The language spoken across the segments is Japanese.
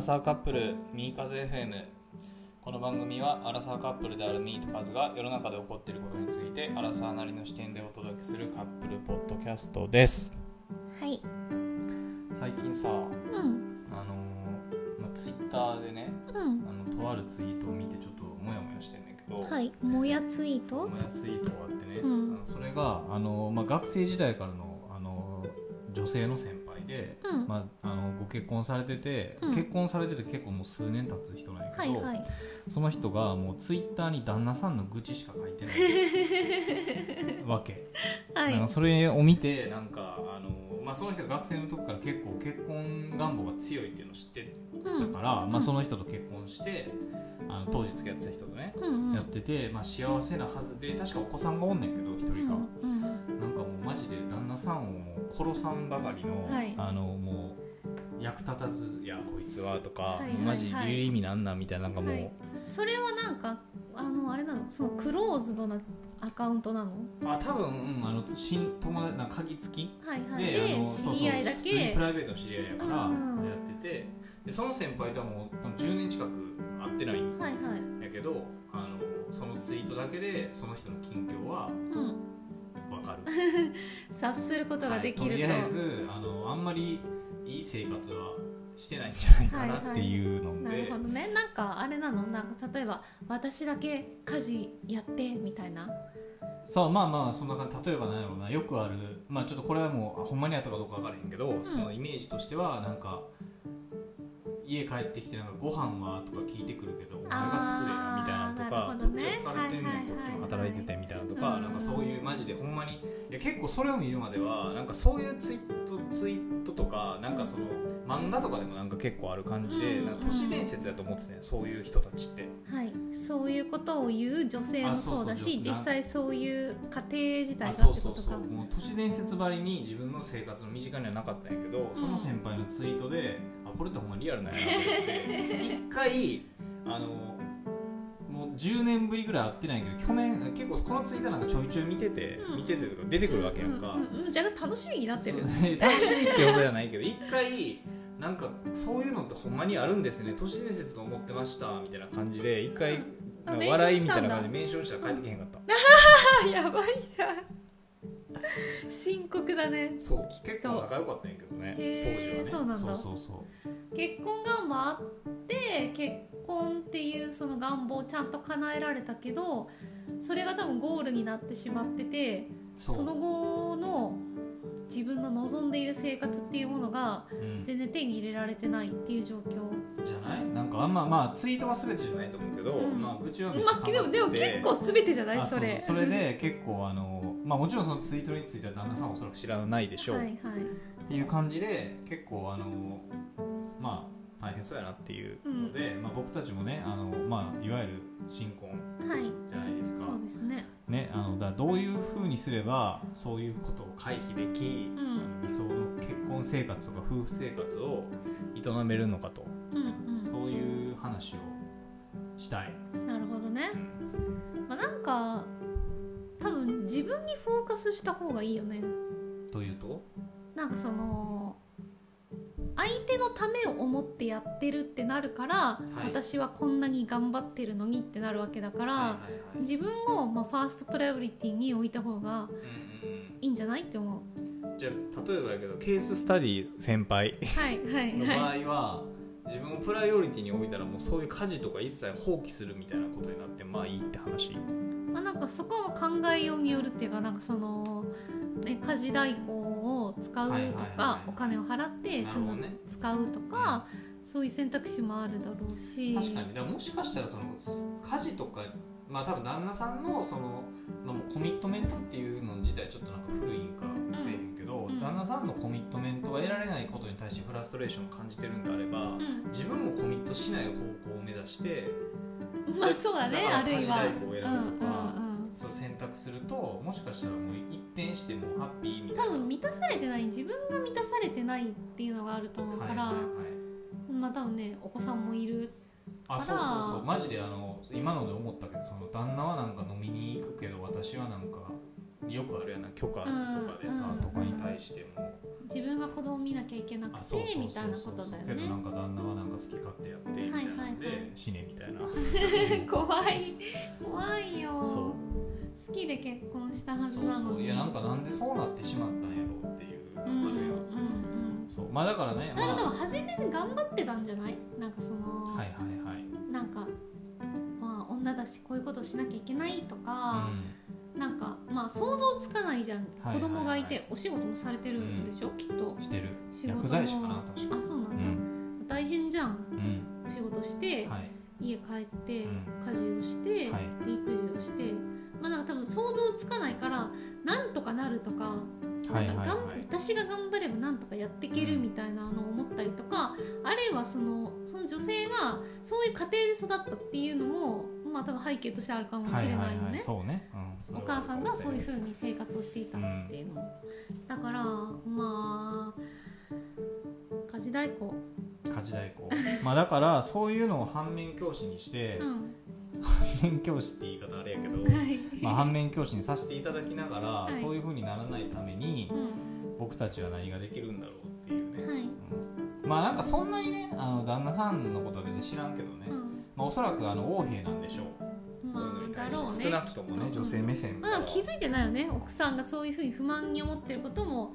ラサーカップルミーカズ FM この番組はアラサーカップルであるミーとカズが世の中で起こっていることについてアラサーなりの視点でお届けするカップルポッドキャストですはい。最近さあのうん。ーまあ、ツイッターでねうん。あのとあるツイートを見てちょっとモヤモヤしてんだけど、はい。もやツイート？モヤツイートがあってね、うんあのそれがあの、まあ、学生時代からのあの女性の先輩で、うん。まあ、あのご結婚されてて、うん結婚されてて結構もう数年経つ人なんやけど、はいはい。その人がもうツイッターに旦那さんの愚痴しか書いてない わけ、はい。なんかそれを見てなんかあの、まあ、その人が学生の時から結構結婚願望が強いっていうのを知ってうん。たから、まあ、うんその人と結婚してあの当時付き合ってた人とね、うんうん。やってて、まあ、幸せなはずで確かお子さんがおんねんけど一人か、うんうん。なんかもうマジで旦那さんを殺さんばかりの、はい。あのもう役立たずやこいつはとか、はいはいはい。マジ言う意味なんなんみたいななんかもう、はい。それはなんかあのあれなの？そのクローズドなアカウントなの？あ多分、うん、あの新友達な鍵付き？はいはい。で知り合いだけ？プライベートの知り合いやからやうんっててでその先輩とはもう多分10年近く会ってないんはいはい。やけどあのそのツイートだけでその人の近況はうん分かる。察することができると、はい。とりあえずあのあんまりいい生活はしてないんじゃないかなっていうので、なるほどね。なんかあれなの？なんか例えば私だけ家事やってみたいな？そうまあまあそんな感じ。例えばなんやろうな。よくある。まあちょっとこれはもうあほんまにあったかどうか分からへんけど、そのイメージとしてはなんか家帰ってきてなんかご飯はとか聞いてくるけどお前が作れやみたいなのとかね。こっちは疲れてんねん、こっちも働いててみたいなのとか、うん。なんかそういうマジでほんまにいや結構それを見るまではなんかそういうツイートツイートとかなんかその漫画とかでもなんか結構ある感じで、うん。なんか都市伝説だと思ってたねそういう人たちって。はい。そういうことを言う女性もあそうだし実際そういう家庭自体がそうそうそう。ことかもう都市伝説ばりに自分の生活の身近にはなかったんやけど、その先輩のツイートであこれってほんまリアルなんやなと思って 一回あのもう10年ぶりぐらい会ってないけど去年結構このツイートなんかちょいちょい見てて、うん。見ててとか出てくるわけやんか、うんうんうん。じゃあ楽しみになってる。そう。ね楽しみってことじゃないけど一回なんかそういうのってほんまにあるんですね。都市伝説と思ってましたみたいな感じで一回、うん。あなんか笑いみたいな感じでメンションしたら帰ってけへんかった、あ やばいじゃん深刻だね。そう結構仲良かったんやけどね当時はね。そうなんだ。そうそうそう。結婚願望あって結婚っていうその願望をちゃんと叶えられたけどそれが多分ゴールになってしまっててその後の自分の望んでいる生活っていうものがうん、全然手に入れられてないっていう状況。じゃない？なんかあんままあツイートが全てじゃないと思うけど、うん。まあ愚痴はめっちゃまあでもでも結構全てじゃない？あそれう。それ。で結構あのまあもちろんそのツイートについては旦那さんはおそらく知らないでしょう、はいはい。っていう感じで結構あのまあ大変そうやなっていうので、まあ、僕たちもねあの、まあ、いわゆる新婚はい。じゃないですか。そうですね。ね、あのだどういうふうにすればそういうことを回避でき、ん。あの理想の結婚生活とか夫婦生活を営めるのかと。うん。そういう話をしたい、スした方がいいよね。というと？なんかその相手のためを思ってやってるってなるから、い。私はこんなに頑張ってるのにってなるわけだから、はいはいはい。自分を、まあ、ファーストプライオリティに置いた方がいいんじゃないって思う。うんじゃあ例えばやけどケーススタディ先輩。の場合はい。は、自分をプライオリティに置いたらもうそういう家事とか一切放棄するみたいなことになってまあいいって話まあ、なんかそこは考えようによるっていうかなんかその、ね、家事代行を使うとかはいお金を払ってそのね使うとかそういう選択肢もあるだろうし。確かに。でももしかしたらその家事とかまあ多分旦那さんのその、まあ、もうコミットメントっていうの自体ちょっとなんか古いんかもしれへんけど、うん。旦那さんのコミットメントが得られないことに対してフラストレーションを感じてるんであれば、うん。自分もコミットしない方向を目指して まあそうだねあるいは。家事代行を選ぶとかそれを選択するともしかしたらもう一転してもうハッピーみたいな。多分満たされてない自分が満たされてないっていうのがあると思うから、はいはいはい。まあ多分ねお子さんもいるあそうそうそう。マジであの今ので思ったけどその旦那はなんか飲みに行くけど私はなんかよくあるやな許可とかでさ、うん。とかに対しても、自分が子供見なきゃいけなくてみたいなことだよけどなねんか旦那はなんか好き勝手やってみたいなんで、はいはいはい。死ねみたいな。怖い。怖いよ。好きで結婚したはずなのに。そういやなんかなんでそうなってしまったんやろうっていうのがあうんうんるよ、そう。まあだからね、まあ、なんかでも初め頑張ってたんじゃない？なんかその、はいはいはい、なんかまあ女だしこういうことしなきゃいけないとか、なんかまあ想像つかないじゃん、はいはいはい。子供がいてお仕事もされてるんでしょ、きっと。うん、してる。仕事も薬剤師かな確か。あそうなんだ、うん。大変じゃん。うん。お仕事して、はい。家帰って、うん。家事をして、はい。で育児をして。まあなんか多分想像つかないからなんとかなるとかはいはいはい。なんかがん私が頑張ればなんとかやっていけるみたいなのを思ったりとか、あるいはそのその女性がそういう家庭で育ったっていうのもまあ多分背景としてあるかもしれないよね、お母さんがそういううふうに生活をしていたっていうの、だからまあ家事代行。家事代行。まあだからそういうのを反面教師にして、うん。反面教師って言い方あれやけど、はい、まあ、反面教師にさせていただきながら、はい。そういうふうにならないためにう僕たちは何ができるんだろうっていうね、んはい。うん。まあなんかそんなにねあの旦那さんのことは別に知らんけどね、うんまあ、おそらくあの横柄なんでしょう、そういうのに対して、少なくともね女性目線まあ、気づいてないよね。奥さんがそういうふうに不満に思ってることも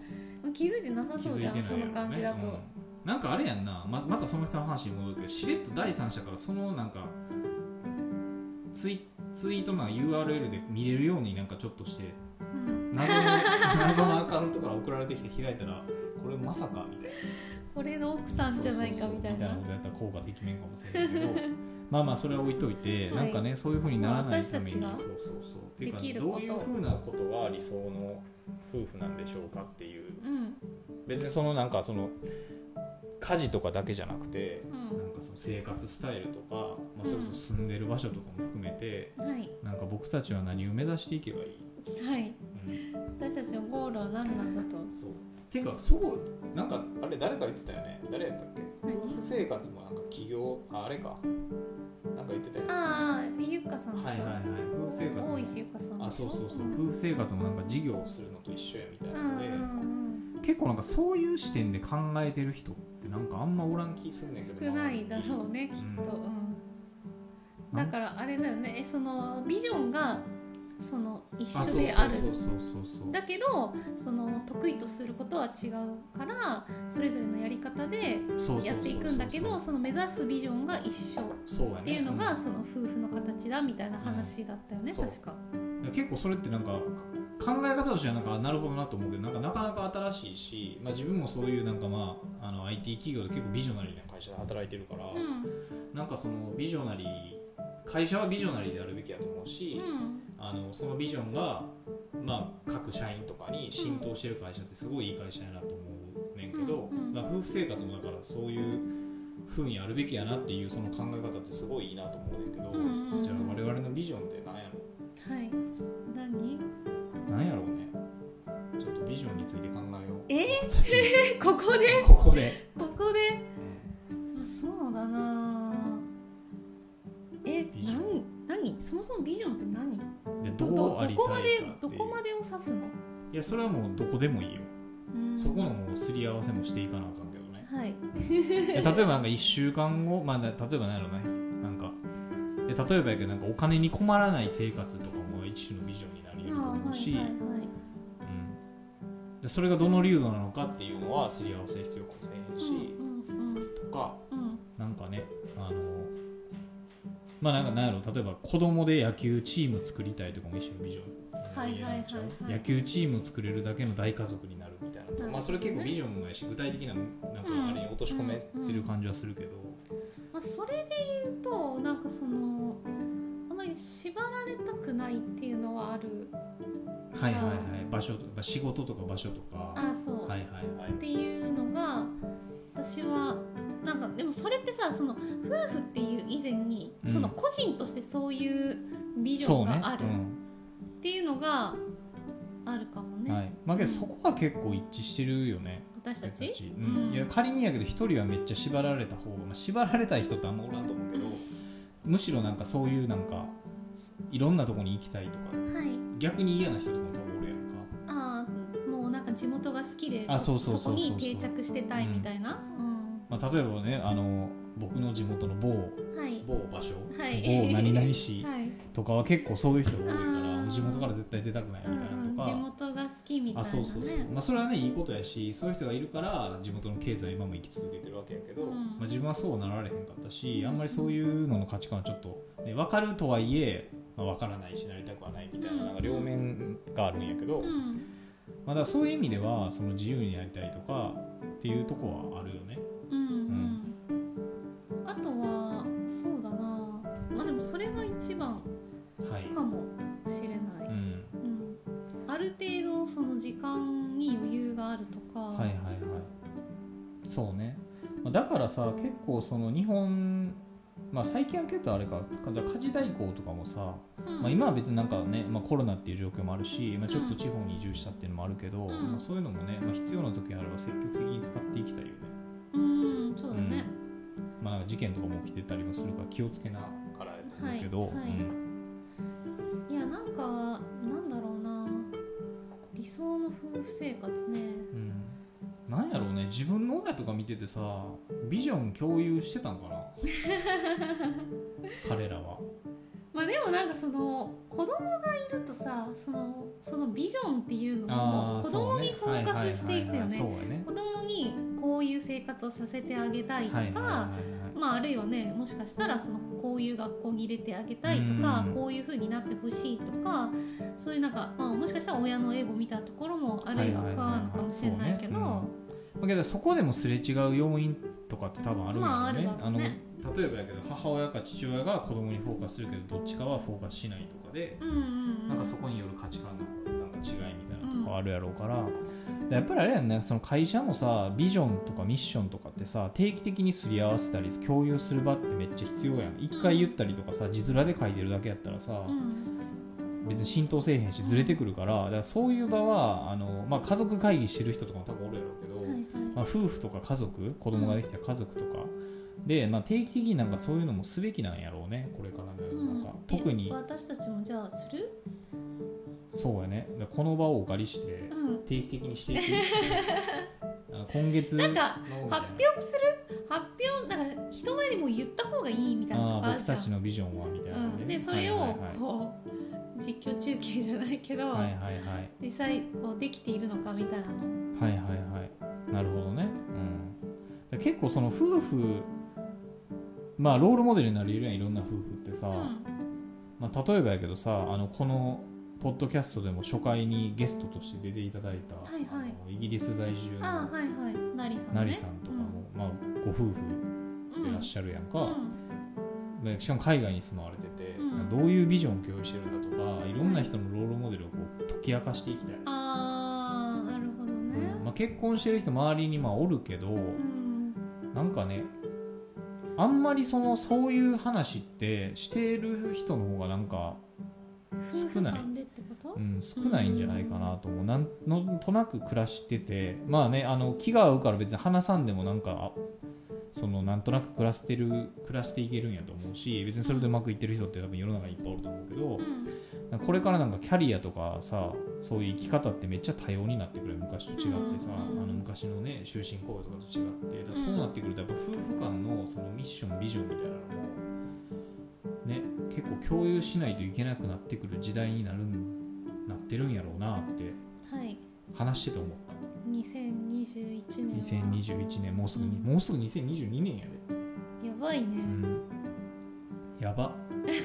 気づいてなさそうじゃん、その感じだと、うん。なんかあれやんな。ままたその人の話に戻るけどしれっと第三者からそのなんかツイツイートの URL で見れるようになんかちょっとしてうん。謎の 謎のアカウントから送られてきて開いたらこれまさかみたいな。俺の奥さんじゃないかみたいな。そうそうそう。みたいなことやったら効果てきめんかもしれないけど まあまあそれは置いといて、はい。なんかねそういうふうにならないために。まそうそうそう。っていうかできること。どういうふうなことが理想の夫婦なんでしょうかっていう。うん。別にそのなんかその家事とかだけじゃなくて、うなんかその生活スタイルとか、まあ、それこそ住んでる場所とかも含めて、んはい。なんか僕たちは何を目指していけばいい、はい。うん、私たちのゴールは何なんだと。そうていうかそうなんかあれ誰か言ってたよね。誰やったっけ？何？夫婦生活もなんか起業ああれか。なんか言ってたよね。ああゆっかさんはいはいはい。夫婦生活も。大石ゆっかさんあそうそうそう、ん夫婦生活もなんか事業をするのと一緒やみたいなので、うんうん結構なんかそういう視点で考えてる人ってなんかあんまおらん気すんねんけど少ないだろうねきっと、うん。うん？だからあれだよね。えそのビジョンがその一緒である。だけどその得意とすることは違うからそれぞれのやり方でやっていくんだけどその目指すビジョンが一緒っていうのがん。その夫婦の形だみたいな話だったよね、確か。結構それってなんか考え方としてはなんかなるほどなと思うけどなんかなかなか新しいし、まあ、自分もそういうなんかまああの IT 企業で結構ビジョナリーな会社で働いてるから、うん。なんかそのビジョナリー会社はビジョナリーであるべきやと思うし、うん。あのそのビジョンが、まあ、各社員とかに浸透してる会社ってすごいいい会社やなと思うねんけど、うんうん。まあ、夫婦生活もだからそういう風にあるべきやなっていうその考え方ってすごいいいなと思うねんけど、うんうんうん。じゃあ我々のビジョンって何やろ？はい。何？何やろうね。ちょっとビジョンについて考えよう。え僕たち。ここで？ここで、ここで？どどどうありたいどこまでかっていう。どこまでを指すの？いやそれはもうどこでもいいよ、うん。そこのもうすり合わせもしていかなあかんけどね。はい。え例えばなんか1週間後、まあ、例えば何やろね。なんかえ例えばやけどなんかお金に困らない生活とかも一種のビジョンになり得るとあ思うし、はいはいはい。うん、でそれがどの流度なのかっていうのはすり合わせ必要かもしれへんまあなんか何やろ例えば子供で野球チーム作りたいとかも一種のビジョン。はいはいはいはい。野球チーム作れるだけの大家族になるみたいなねまあそれ結構ビジョンもやし具体的ななんかあれに落とし込めてる感じはするけど、まあ、それで言うとなんかそのあんまり縛られたくないっていうのはある。はいはいはい。場所とか仕事とか場所とか。あそう、はいはいはい。っていうのが私はなんかでもそれってさその夫婦っていう以前に、うんその個人としてそういうビジョンがあるっていうのがあるかもね、うんはい。まあけどそこは結構一致してるよね。私たち？ううん。ん、いや仮にやけど一人はめっちゃ縛られた方が、まあ、縛られたい人ってあんまおらんと思うけどむしろなんかそういうなんかいろんなとこに行きたいとか。はい。逆に嫌な人とかもおるやんか。ああもうなんか地元が好きであそうそう。そこに定着してたいみたいな、うんまあ、例えばねあの僕の地元の某はい。某場所、はい。某何々市 はい。とかは結構そういう人が多いからうん地元から絶対出たくないみたいなとか、地元が好きみたいな、ね、あそうそうそう、まあ、それはねいいことやしそういう人がいるから地元の経済今も生き続けてるわけやけど、うん。まあ、自分はそうなられへんかったしあんまりそういうのの価値観はちょっと、ね、分かるとはいえ、まあ、分からないしなりたくはないみたいななんか両面があるんやけど、うん。まあ、だそういう意味ではその自由にやりたいとかっていうとこはあるよね。一番はい、かもしれない、うん。うん。ある程度その時間に余裕があるとか、はいはいはい。そうね。まあだからさ結構その日本まあ最近はけどあれか。家事代行とかもさ、うん。まあ、今は別になんかね、まあ、コロナっていう状況もあるし、まあ、ちょっと地方に移住したっていうのもあるけど、ん。まあ、そういうのもね、まあ、必要な時あれば積極的に使っていきたいよね、うんそうだね、まあ、なんか事件とかも起きてたりもするから気をつけなが思うけど、はい。はいいやなんかなんだろうな。理想の夫婦生活ね。うん。うん、なんやろうね。自分の親とか見ててさビジョン共有してたんかな？彼らは。まあでもなんかその子供がいるとさそのそのビジョンっていうのあもー子供にフォーカスしていくよねういう生活をさせてあげたいとか、あ、あるいはねもしかしたらそのこういう学校に入れてあげたいとかうん。こういう風になってほしいとかそういうなんか、まあ、もしかしたら親の英語見たところもあるいは加わるのかもしれないけど、だけどそこでもすれ違う要因とかって多分あるんだよね,、まああね。の例えばやけど母親か父親が子供にフォーカスするけどどっちかはフォーカスしないとかで、うんうんうん。なんかそこによる価値観のなんか違いみたいなとこあるやろうから、でやっぱりあれやんねその会社もさビジョンとかミッションとかってさ定期的にすり合わせたり共有する場ってめっちゃ必要やん。一回言ったりとかさ字面で書いてるだけやったらさ、うん。別に浸透せえへんしずれてくるからだからそういう場はあの、まあ、家族会議してる人とかも多分おるやろうけど、はいはい。まあ、夫婦とか家族子供ができた家族とか、で、まあ、定期的になんかそういうのもすべきなんやろうねこれからの世の中、うん。特にえ私たちもじゃあする？そうやね。この場をお借りしてうん。定期的にしていく。あの今月なんか発表する？発表なんか人前にも言った方がいいみたいなとあかあるじゃん。ー僕たちのビジョンはみたいなのうん、でそれをはいこう実況中継じゃないけど、はいはいはい。はい実際こうできているのかみたいなの。はいはいはい。なるほどね、うん、結構その夫婦まあロールモデルになり得るやんいろんな夫婦ってさ、うん。まあ、例えばやけどさあのこのポッドキャストでも初回にゲストとして出ていただいた、はいはい。あのイギリス在住のあはいはい。なりさんね。なりさんとかも、まあ、ご夫婦うんでいらっしゃるやんか、うん。でしかも海外に住まわれてて、うん。どういうビジョンを共有してるんだとかいろんな人のロールモデルをこう解き明かしていきたい、あーなるほどね。うん。まあ、結婚してる人周りにまあおるけど、うん。なんかねあんまりそのそういう話ってしてる人の方がなんか、夫婦間でってこと？うん、少ないんじゃないかなと思う。なんのとなく暮らしてて。まあねあの気が合うから別に話さんでもなんかあそのなんとなく暮らしてる暮らしていけるんやと思うし別にそれでうまくいってる人って多分世の中にいっぱいおると思うけど、うん。これからなんかキャリアとかさそういう生き方ってめっちゃ多様になってくる昔と違ってさ、うん。あの昔のね終身雇用とかと違って。だそうなってくるとやっぱ夫婦間のそのミッションビジョンみたいなのもね結構共有しないといけなくなってくる時代になるんなってるんやろうなってはい。話してて思った。2021年。は2021年もうすぐに、うん。もうすぐ2022年やで、やばいね、うん、やば。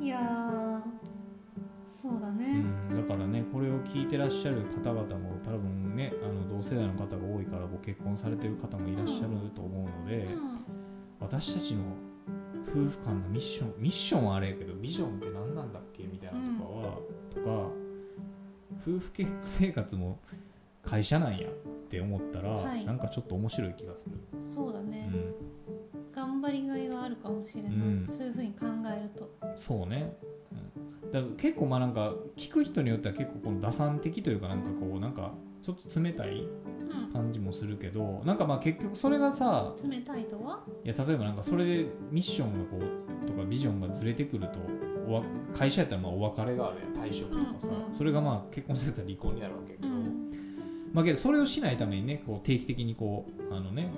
いやーそうだうね、ん、だからねこれを聞いてらっしゃる方々も多分ねあの同世代の方が多いからご結婚されてる方もいらっしゃると思うので、うん。私たちの夫婦間のミッションミッションはあれやけどビジョンって何なんだっけみたいなとかは、とか夫婦生活も会社なんやって思ったら、はい。なんかちょっと面白い気がする、そうだね、うん、頑張りがいがあるかもしれない、うん。そういうふうに考えると。そうね、うん、だから結構まあなんか聞く人によっては結構この打算的というかなんかこうなんかちょっと冷たいうん感じもするけどなんかまあ結局それがさ冷たいとは？いや例えばなんかそれでミッションがこうとかビジョンがずれてくるとおわ会社やったらまあお別れがあるやん退職とかさ、うんうん。それがまあ結婚すると離婚になるわけやけど、うん。まあけどそれをしないためにねこう定期的にこうあのね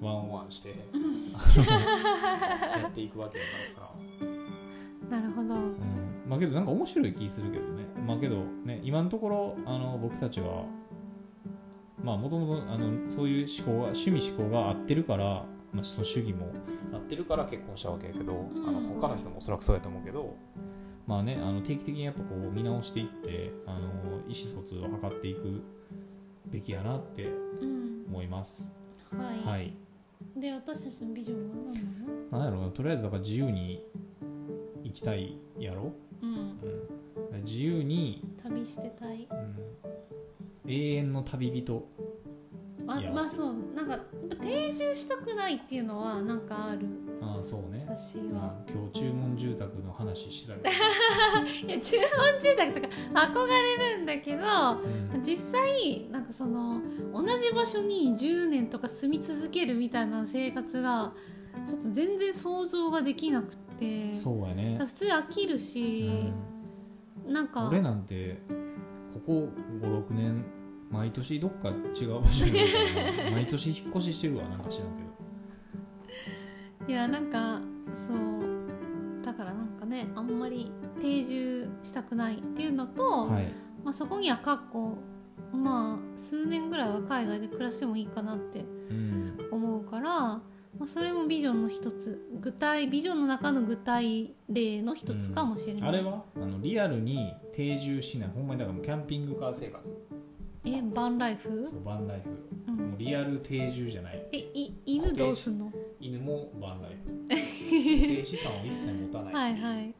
ワンオンワンしてやっていくわけだからさ、なるほど。うん、まあけどなんか面白い気するけどね。まあけどね今のところあの僕たちはまあもともとあのそういう思考が趣味思考が合ってるから、まあ、その主義も。合ってるから結婚したわけやけど、あの他の人もおそらくそうやと思うけど。まあねあの定期的にやっぱこう見直していってあの意思疎通を図っていくべきやなってうん。思います。はい、はい。で私たちのビジョンは何なの？なんやろうな。とりあえずだから自由に生きたいやろ、うん。うん、自由に、旅してたい。うん、永遠の旅人。あまあそうなんか定住したくないっていうのはなんかある。ああそうね、うん、私は、今日注文住宅の話してたけど、いや注文住宅とか憧れるんだけどうん。実際なんかその同じ場所に10年とか住み続けるみたいな生活がちょっと全然想像ができなくて。そうやね、普通飽きるし、なん。うん、か。俺なんてここ56年毎年どっか違う場所に毎年引っ越ししてるわなんか知らんけど。いやなんかそうだからなんかねあんまり定住したくないっていうのと、はい。まあ、そこにはかっこまあ数年ぐらいは海外で暮らしてもいいかなってうん。思うから、まあ、それもビジョンの一つ。具体ビジョンの中の具体例の一つかもしれない、あれは？あのリアルに定住しない。ほんまにだからキャンピングカー生活えバンライフ？そうバンライフ。うん。もうリアル定住じゃない。えい犬どうすんの？犬もバンライフ。固定資産を一切持たない、はいはい。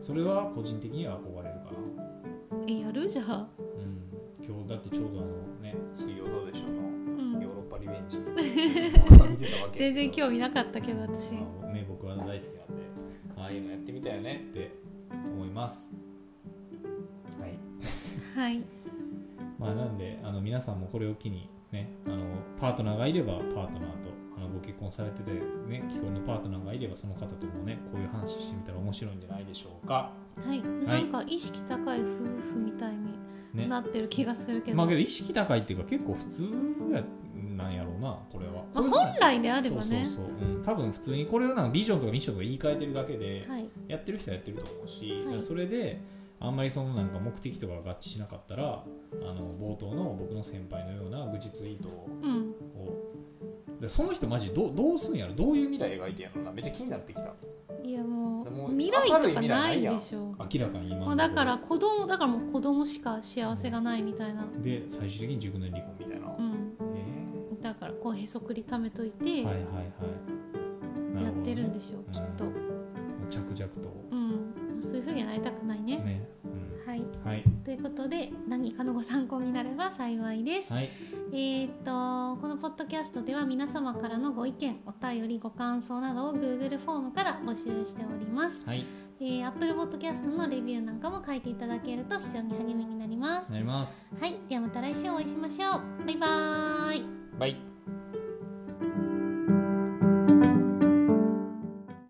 それは個人的には憧れるかな。えやるじゃあうん。今日だってちょうどあのね水曜どうでしょうの。うん。ヨーロッパリベンジ。僕 は見てたわけ。全然興味なかったけど私。ね僕は大好きなんでああいうのやってみたよねって思います。はい。はいまあなんであの皆さんもこれを機にねあのパートナーがいればパートナーとあのご結婚されててね既婚のパートナーがいればその方ともねこういう話してみたら面白いんじゃないでしょうか。はい、なんか意識高い夫婦みたいにね。なってる気がするけど、まあけど意識高いっていうか結構普通やなんやろうなこれは、まあ本来であればね。そうそうそう、うん、多分普通にこれをなんかビジョンとかミッションとか言い換えてるだけで、はい。やってる人はやってると思うし、はい。それであんまりそのなんか目的とかが合致しなかったらあの冒頭の僕の先輩のような愚痴ツイートを。うん。でその人マジどうどうすんやろ？どういう未来描いてんやろな？めっちゃ気になってきた。いやもう未来とかなないでしょ。明らかに今だから子供だからもう子供しか幸せがないみたいな。で最終的に熟年離婚みたいな、うん。えだからこうへそくり貯めといてー、はいはいはい。なやってるんでしょう、きっと。もう着々と。うんそういうふうにはなりたくないね。ね、はい。うん、はい。ということで何かのご参考になれば幸いです、はい。えーっとこのポッドキャストでは皆様からのご意見お便りご感想などを Google フォームから募集しております、はい。えー、Apple Podcast のレビューなんかも書いていただけると非常に励みになります。なります。はい。ではまた来週お会いしましょう。バイバーイ。バイ